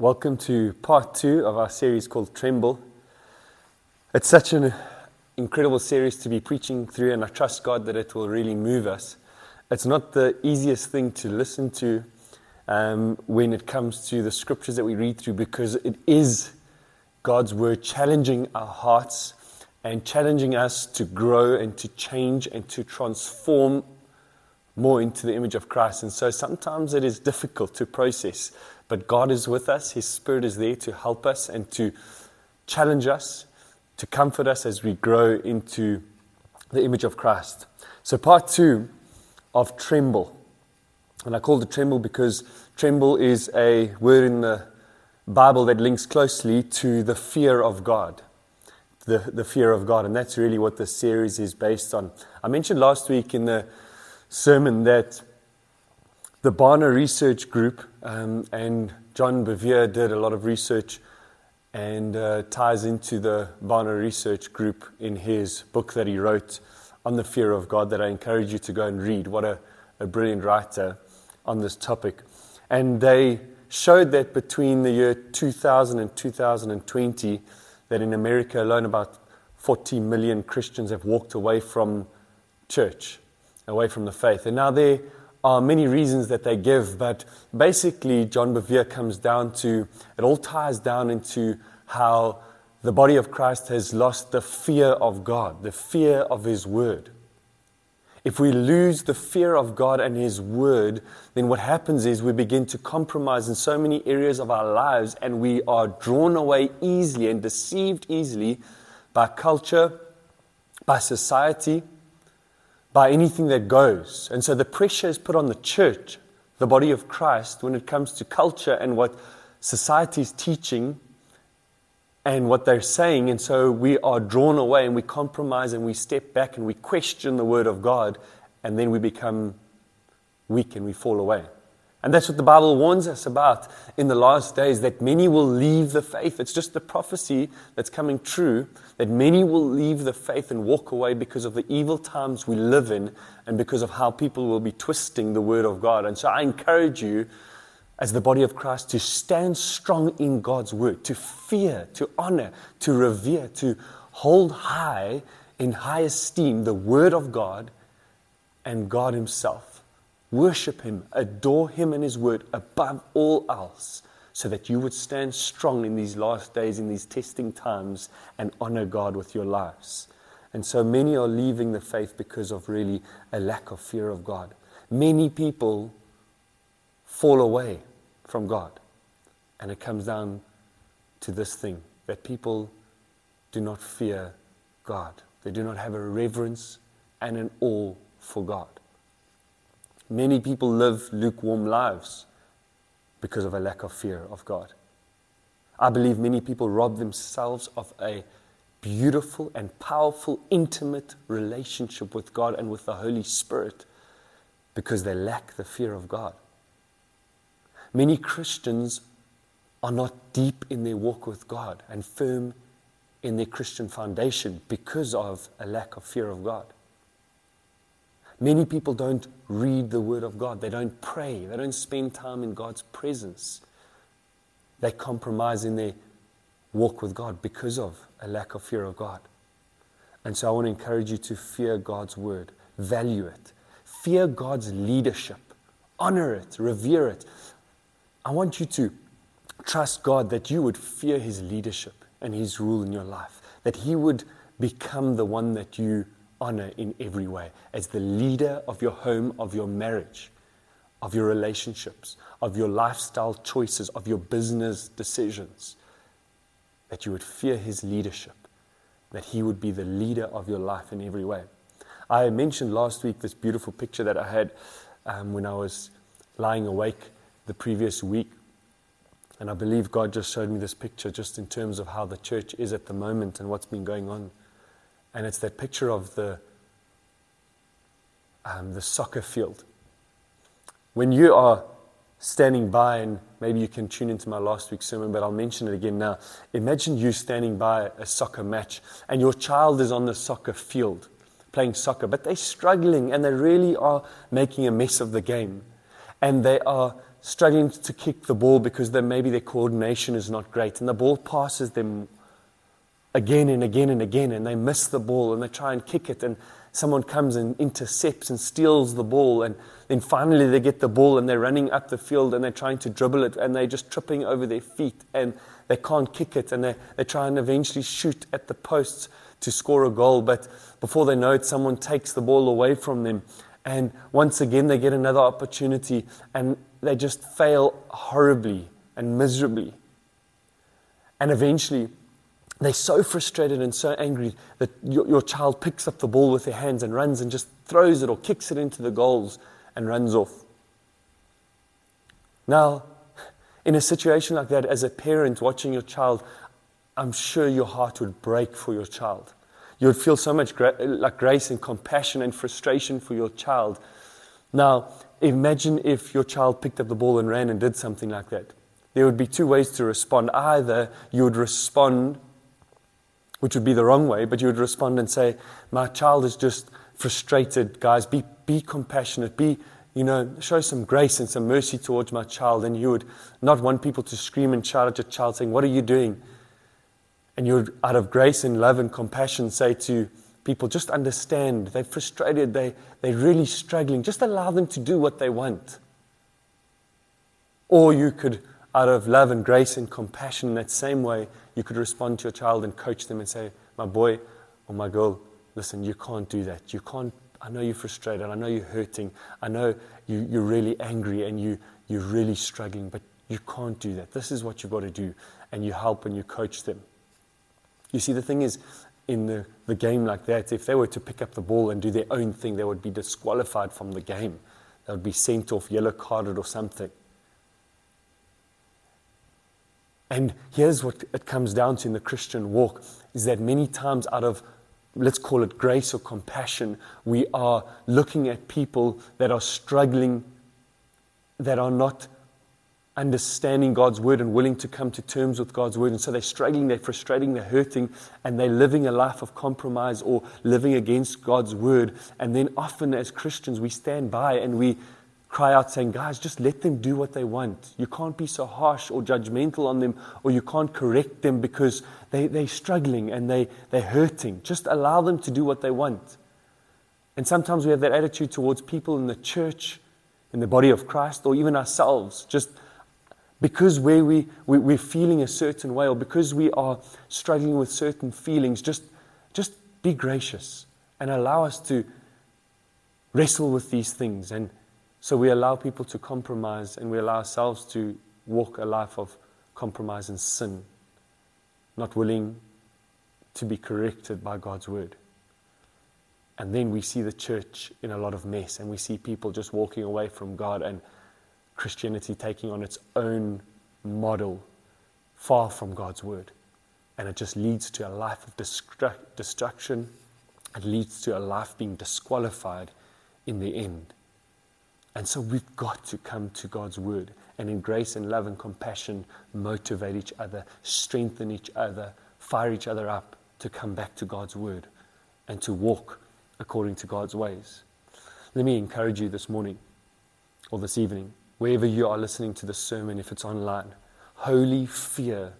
Welcome to part two of our series called Tremble. It's such an incredible series to be preaching through, and I trust God that it will really move us. It's not the easiest thing to listen to um, when it comes to the scriptures that we read through because it is God's word challenging our hearts and challenging us to grow and to change and to transform more into the image of Christ. And so sometimes it is difficult to process. But God is with us. His Spirit is there to help us and to challenge us, to comfort us as we grow into the image of Christ. So, part two of tremble. And I called it tremble because tremble is a word in the Bible that links closely to the fear of God. The, the fear of God. And that's really what this series is based on. I mentioned last week in the sermon that the Barna Research Group um, and John Bevere did a lot of research and uh, ties into the Barna Research Group in his book that he wrote on the fear of God that I encourage you to go and read. What a, a brilliant writer on this topic. And they showed that between the year 2000 and 2020, that in America alone about 40 million Christians have walked away from church, away from the faith. And now there are many reasons that they give, but basically, John Bevere comes down to it all ties down into how the body of Christ has lost the fear of God, the fear of His Word. If we lose the fear of God and His Word, then what happens is we begin to compromise in so many areas of our lives and we are drawn away easily and deceived easily by culture, by society, by anything that goes. And so the pressure is put on the church, the body of Christ, when it comes to culture and what society is teaching and what they're saying. And so we are drawn away and we compromise and we step back and we question the word of God and then we become weak and we fall away. And that's what the Bible warns us about in the last days that many will leave the faith. It's just the prophecy that's coming true that many will leave the faith and walk away because of the evil times we live in and because of how people will be twisting the word of God. And so I encourage you, as the body of Christ, to stand strong in God's word, to fear, to honor, to revere, to hold high in high esteem the word of God and God Himself. Worship Him, adore Him and His word above all else, so that you would stand strong in these last days, in these testing times, and honor God with your lives. And so many are leaving the faith because of really a lack of fear of God. Many people fall away from God. And it comes down to this thing that people do not fear God. They do not have a reverence and an awe for God. Many people live lukewarm lives because of a lack of fear of God. I believe many people rob themselves of a beautiful and powerful, intimate relationship with God and with the Holy Spirit because they lack the fear of God. Many Christians are not deep in their walk with God and firm in their Christian foundation because of a lack of fear of God. Many people don't read the Word of God. They don't pray. They don't spend time in God's presence. They compromise in their walk with God because of a lack of fear of God. And so I want to encourage you to fear God's Word, value it, fear God's leadership, honor it, revere it. I want you to trust God that you would fear His leadership and His rule in your life, that He would become the one that you honor in every way as the leader of your home, of your marriage, of your relationships, of your lifestyle choices, of your business decisions. That you would fear his leadership, that he would be the leader of your life in every way. I mentioned last week this beautiful picture that I had um, when I was lying awake the previous week. And I believe God just showed me this picture just in terms of how the church is at the moment and what's been going on. And it's that picture of the, um, the soccer field. When you are standing by, and maybe you can tune into my last week's sermon, but I'll mention it again now. Imagine you standing by a soccer match, and your child is on the soccer field playing soccer, but they're struggling and they really are making a mess of the game. And they are struggling to kick the ball because maybe their coordination is not great, and the ball passes them again and again and again, and they miss the ball and they try and kick it, and someone comes and intercepts and steals the ball, and then finally they get the ball and they're running up the field and they're trying to dribble it, and they're just tripping over their feet, and they can't kick it, and they, they try and eventually shoot at the posts to score a goal, but before they know it, someone takes the ball away from them. And once again, they get another opportunity and they just fail horribly and miserably. And eventually, they're so frustrated and so angry that your, your, child picks up the ball with their hands and runs and just throws it or kicks it into the goals and runs off. Now, in a situation like that, as a parent watching your child, I'm sure your heart would break for your child. You would feel so much gra- like grace and compassion and frustration for your child. Now, imagine if your child picked up the ball and ran and did something like that. There would be two ways to respond. Either you would respond which would be the wrong way, but you would respond and say, My child is just frustrated, guys. Be, be compassionate. Be, you know, show some grace and some mercy towards my child. And you would not want people to scream and shout at your child saying, What are you doing? And you would, out of grace and love and compassion, say to people, Just understand. They're frustrated. They, they're really struggling. Just allow them to do what they want. Or you could, out of love and grace and compassion, in that same way, you could respond to your child and coach them and say, My boy or my girl, listen, you can't do that. You can't. I know you're frustrated. I know you're hurting. I know you, you're really angry and you, you're really struggling, but you can't do that. This is what you've got to do. And you help and you coach them. You see, the thing is, in the, the game like that, if they were to pick up the ball and do their own thing, they would be disqualified from the game. They would be sent off, yellow carded, or something. And here's what it comes down to in the Christian walk is that many times out of let's call it grace or compassion, we are looking at people that are struggling, that are not understanding God's word and willing to come to terms with God's word. And so they're struggling, they're frustrating, they're hurting, and they're living a life of compromise or living against God's word. And then often as Christians, we stand by and we cry out saying, Guys, just let them do what they want. You can't be so harsh or judgmental on them, or you can't correct them because they, they're struggling and they, they're hurting. Just allow them to do what they want. And sometimes we have that attitude towards people in the church, in the body of Christ, or even ourselves, just because where we, we, we're feeling a certain way, or because we are struggling with certain feelings, just, just be gracious and allow us to wrestle with these things and so we allow people to compromise and we allow ourselves to walk a life of compromise and sin, not willing to be corrected by God's word. And then we see the church in a lot of mess and we see people just walking away from God and Christianity taking on its own model far from God's word. And it just leads to a life of destruction. It leads to a life being disqualified in the end. And so we've got to come to God's word and in grace and love and compassion motivate each other, strengthen each other, fire each other up to come back to God's word and to walk according to God's ways. Let me encourage you this morning or this evening, wherever you are listening to the sermon, if it's online, holy fear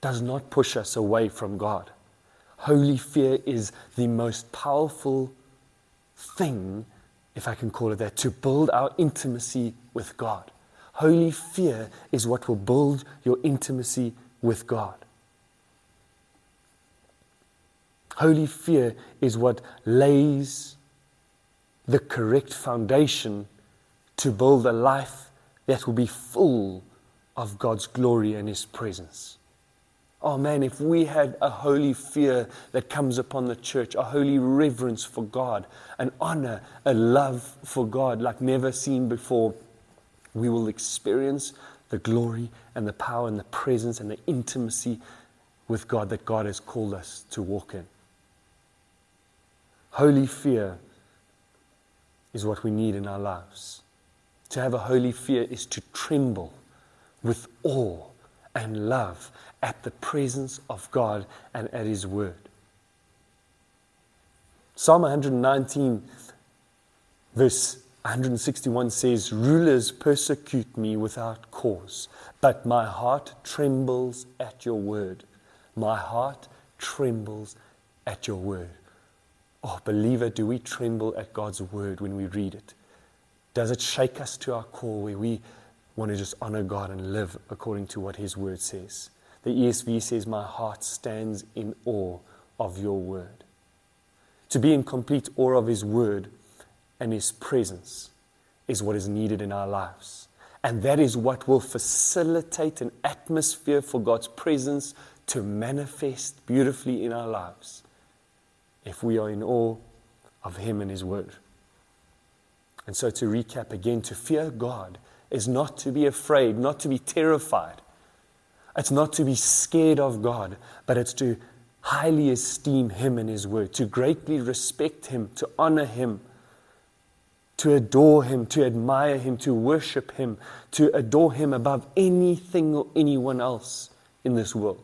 does not push us away from God. Holy fear is the most powerful thing if I can call it that, to build our intimacy with God. Holy fear is what will build your intimacy with God. Holy fear is what lays the correct foundation to build a life that will be full of God's glory and His presence. Oh man, if we had a holy fear that comes upon the church, a holy reverence for God, an honor, a love for God like never seen before, we will experience the glory and the power and the presence and the intimacy with God that God has called us to walk in. Holy fear is what we need in our lives. To have a holy fear is to tremble with awe and love at the presence of God and at His Word. Psalm 119, verse 161 says, Rulers persecute me without cause, but my heart trembles at your word. My heart trembles at your word. Oh, believer, do we tremble at God's word when we read it? Does it shake us to our core where we want to just honor God and live according to what His word says? The ESV says, My heart stands in awe of your word. To be in complete awe of His word and His presence is what is needed in our lives. And that is what will facilitate an atmosphere for God's presence to manifest beautifully in our lives if we are in awe of Him and His Word. And so, to recap again, to fear God is not to be afraid, not to be terrified. It's not to be scared of God, but it's to highly esteem Him and His Word, to greatly respect Him, to honor Him, to adore Him, to admire Him, to worship Him, to adore Him above anything or anyone else in this world.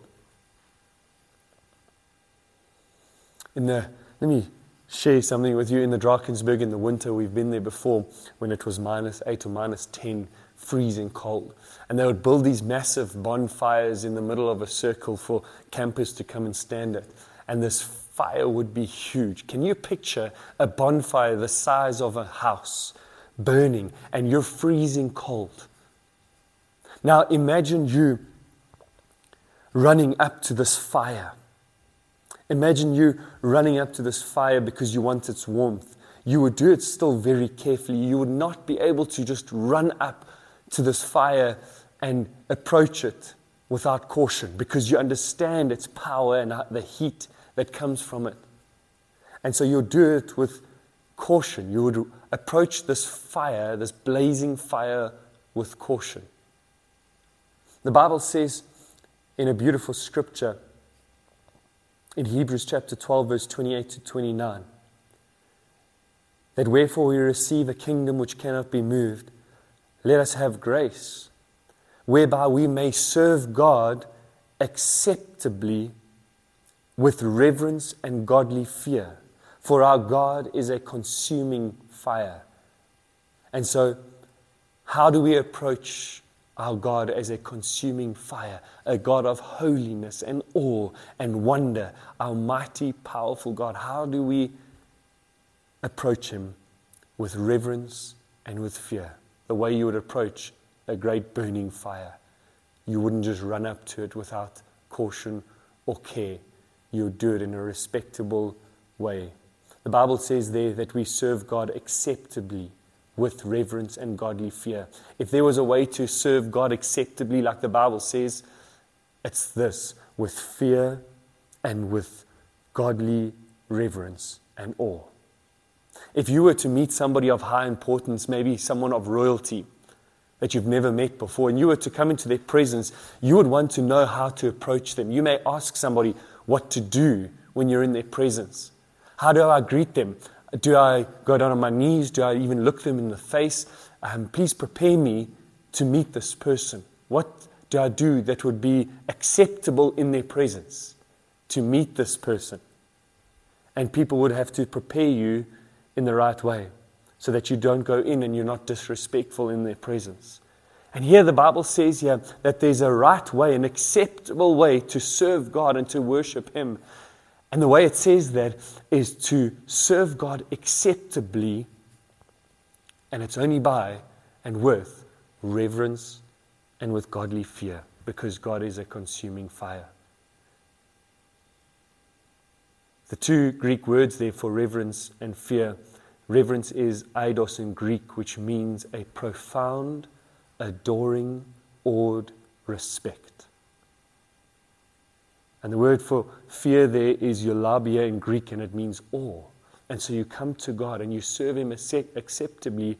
In the, let me share something with you. In the Drakensberg in the winter, we've been there before when it was minus 8 or minus 10, freezing cold. And they would build these massive bonfires in the middle of a circle for campers to come and stand at. And this fire would be huge. Can you picture a bonfire the size of a house burning and you're freezing cold? Now imagine you running up to this fire Imagine you running up to this fire because you want its warmth. You would do it still very carefully. You would not be able to just run up to this fire and approach it without caution because you understand its power and uh, the heat that comes from it. And so you'll do it with caution. You would approach this fire, this blazing fire, with caution. The Bible says in a beautiful scripture in Hebrews chapter 12, verse 28 to 29. That wherefore we receive a kingdom which cannot be moved, let us have grace, whereby we may serve God acceptably with reverence and godly fear. For our God is a consuming fire. And so, how do we approach our God as a consuming fire, a God of holiness and awe and wonder, our mighty, powerful God. How do we approach Him with reverence and with fear? The way you would approach a great burning fire. You wouldn't just run up to it without caution or care. You would do it in a respectable way. The Bible says there that we serve God acceptably with reverence and godly fear. If there was a way to serve God acceptably, like the Bible says, it's this with fear and with godly reverence and awe. If you were to meet somebody of high importance, maybe someone of royalty that you've never met before, and you were to come into their presence, you would want to know how to approach them. You may ask somebody what to do when you're in their presence. How do I greet them? Do I go down on my knees? Do I even look them in the face? Um, please prepare me to meet this person. What do I do that would be acceptable in their presence to meet this person? And people would have to prepare you in the right way so that you don't go in and you're not disrespectful in their presence. And here the Bible says here that there's a right way, an acceptable way to serve God and to worship Him. And the way it says that is to serve God acceptably, and it's only by and with reverence and with godly fear, because God is a consuming fire. The two Greek words there for reverence and fear reverence is eidos in Greek, which means a profound, adoring, awed respect. And the word for fear there is eulabeia in Greek, and it means awe. And so you come to God and you serve Him acceptably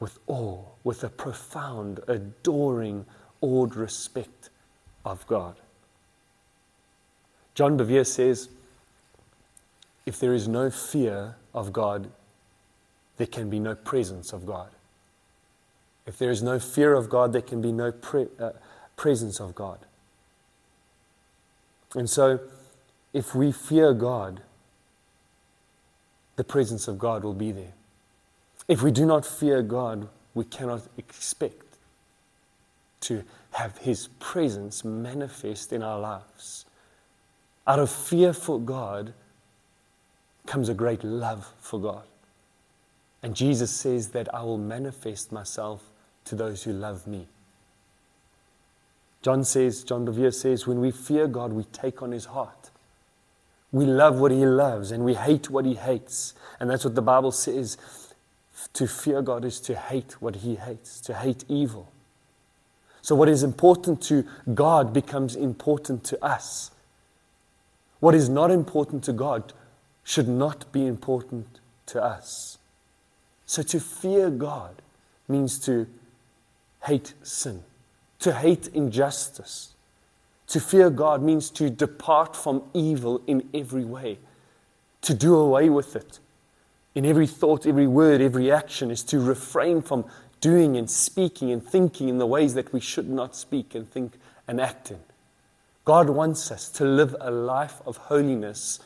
with awe, with a profound, adoring, awed respect of God. John Bevere says, if there is no fear of God, there can be no presence of God. If there is no fear of God, there can be no pre- uh, presence of God. And so, if we fear God, the presence of God will be there. If we do not fear God, we cannot expect to have His presence manifest in our lives. Out of fear for God comes a great love for God. And Jesus says that I will manifest myself to those who love me. John says, John Bevere says, when we fear God, we take on his heart. We love what he loves and we hate what he hates. And that's what the Bible says. To fear God is to hate what he hates, to hate evil. So, what is important to God becomes important to us. What is not important to God should not be important to us. So, to fear God means to hate sin, to hate injustice. To fear God means to depart from evil in every way, to do away with it. In every thought, every word, every action is to refrain from doing and speaking and thinking in the ways that we should not speak and think and act in. God wants us to live a life of holiness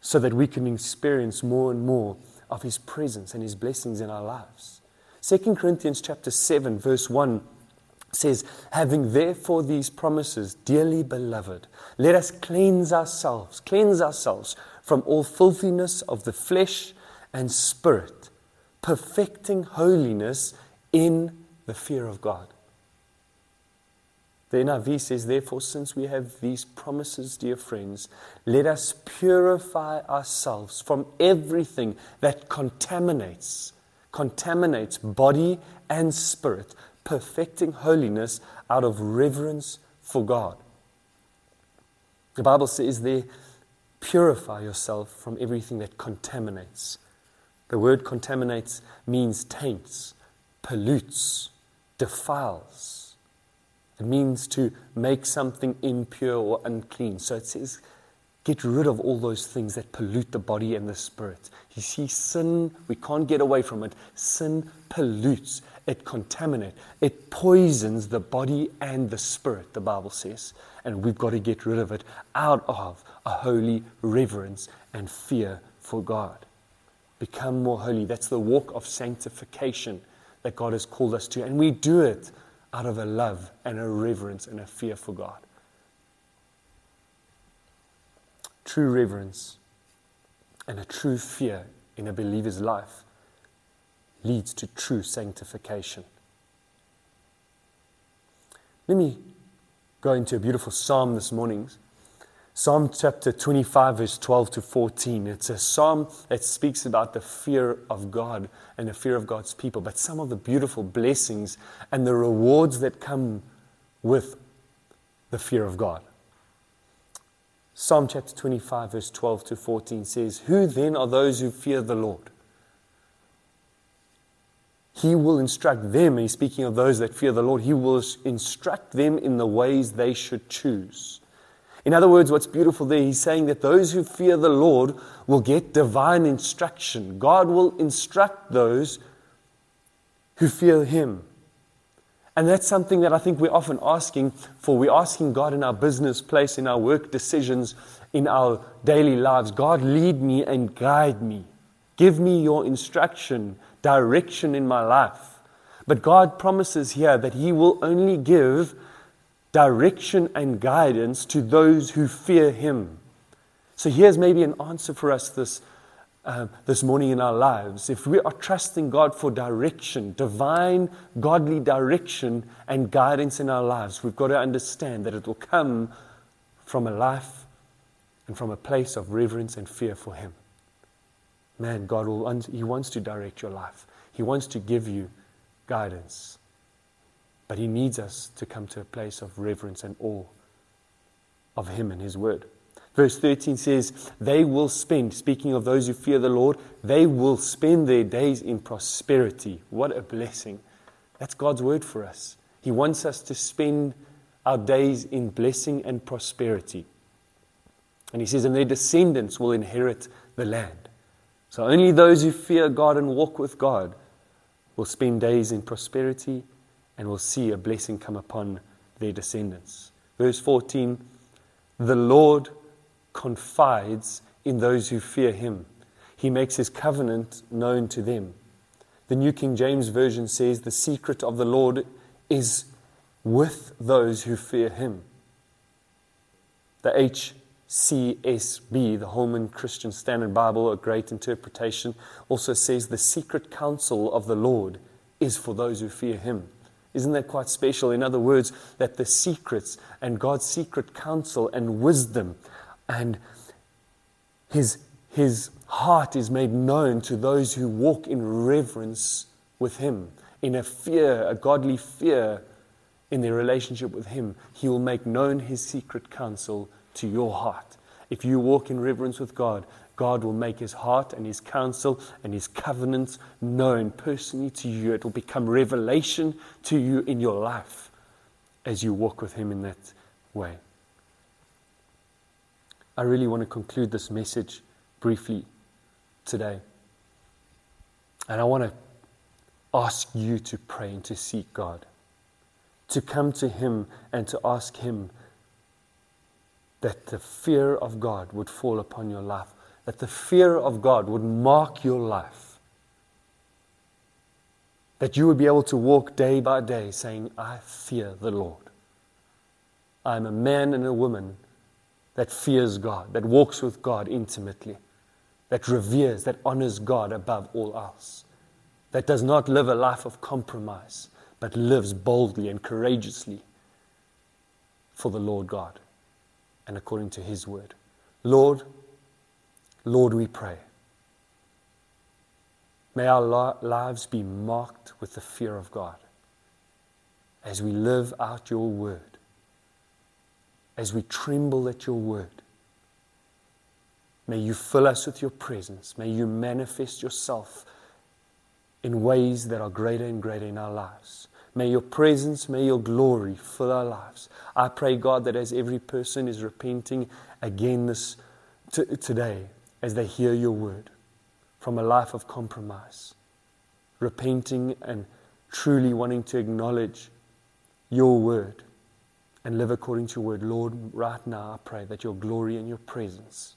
so that we can experience more and more of his presence and his blessings in our lives. 2 Corinthians chapter 7 verse 1 says, Having therefore these promises, dearly beloved, let us cleanse ourselves, cleanse ourselves from all filthiness of the flesh and spirit perfecting holiness in the fear of God. The NIV says, Therefore, since we have these promises, dear friends, let us purify ourselves from everything that contaminates, contaminates body and spirit, perfecting holiness out of reverence for God. The Bible says there, purify yourself from everything that contaminates. The word contaminates means taints, pollutes, defiles. It means to make something impure or unclean. So it says, get rid of all those things that pollute the body and the spirit. You see, sin, we can't get away from it. Sin pollutes, it contaminates, it poisons the body and the spirit, the Bible says. And we've got to get rid of it out of a holy reverence and fear for God become more holy. That's the walk of sanctification that God has called us to. And we do it out of a love and a reverence and a fear for God. True reverence and a true fear in a believer's life leads to true sanctification. Let me go into a beautiful psalm this morning. Psalm chapter 25, verse 12 to 14. It's a psalm that speaks about the fear of God and the fear of God's people, but some of the beautiful blessings and the rewards that come with the fear of God. Psalm chapter 25, verse 12 to 14 says, Who then are those who fear the Lord? He will instruct them, and he's speaking of those that fear the Lord, he will instruct them in the ways they should choose. In other words, what's beautiful there, he's saying that those who fear the Lord will get divine instruction. God will instruct those who fear him. And that's something that I think we're often asking for. We're asking God in our business place, in our work decisions, in our daily lives God, lead me and guide me. Give me your instruction, direction in my life. But God promises here that He will only give direction and guidance to those who fear Him. So here's maybe an answer for us this, uh, this morning in our lives. If we are trusting God for direction, divine, godly direction and guidance in our lives, we've got to understand that it will come from a life and from a place of reverence and fear for Him. Man, God will, He wants to direct your life. He wants to give you guidance. But He needs us to come to a place of reverence and awe of Him and His Word. Verse 13 says, They will spend, speaking of those who fear the Lord, they will spend their days in prosperity. What a blessing. That's God's word for us. He wants us to spend our days in blessing and prosperity. And He says, And their descendants will inherit the land. So only those who fear God and walk with God will spend days in prosperity and will see a blessing come upon their descendants. Verse 14 The Lord confides in those who fear him, he makes his covenant known to them. The New King James Version says, The secret of the Lord is with those who fear him. The HCSB, the Holman Christian Standard Bible, a great interpretation, also says, The secret counsel of the Lord is for those who fear him. Isn't that quite special? In other words, that the secrets and God's secret counsel and wisdom and his, his heart is made known to those who walk in reverence with him, in a fear, a godly fear in their relationship with him. He will make known his secret counsel to your heart. If you walk in reverence with God, God will make his heart and his counsel and his covenants known personally to you. It will become revelation to you in your life as you walk with him in that way. I really want to conclude this message briefly today. And I want to ask you to pray and to seek God, to come to Him and to ask Him that the fear of God would fall upon your life that the fear of God would mark your life. That you would be able to walk day by day saying, I fear the Lord. I'm a man and a woman that fears God, that walks with God intimately, that reveres, that honors God above all else, that does not live a life of compromise, but lives boldly and courageously for the Lord God and according to His word. Lord, Lord, we pray. May our lives be marked with the fear of God as we live out your word, as we tremble at your word. May you fill us with your presence. May you manifest yourself in ways that are greater and greater in our lives. May your presence, may your glory fill our lives. I pray, God, that as every person is repenting again this t- today, as they hear your word from a life of compromise, repenting and truly wanting to acknowledge your word and live according to your word. Lord, right now I pray that your glory and your presence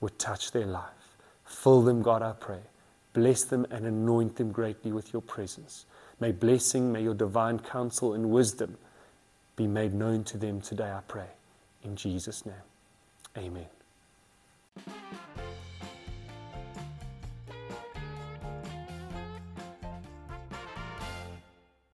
would touch their life. Fill them, God, I pray. Bless them and anoint them greatly with your presence. May blessing, may your divine counsel and wisdom be made known to them today, I pray. In Jesus' name, amen.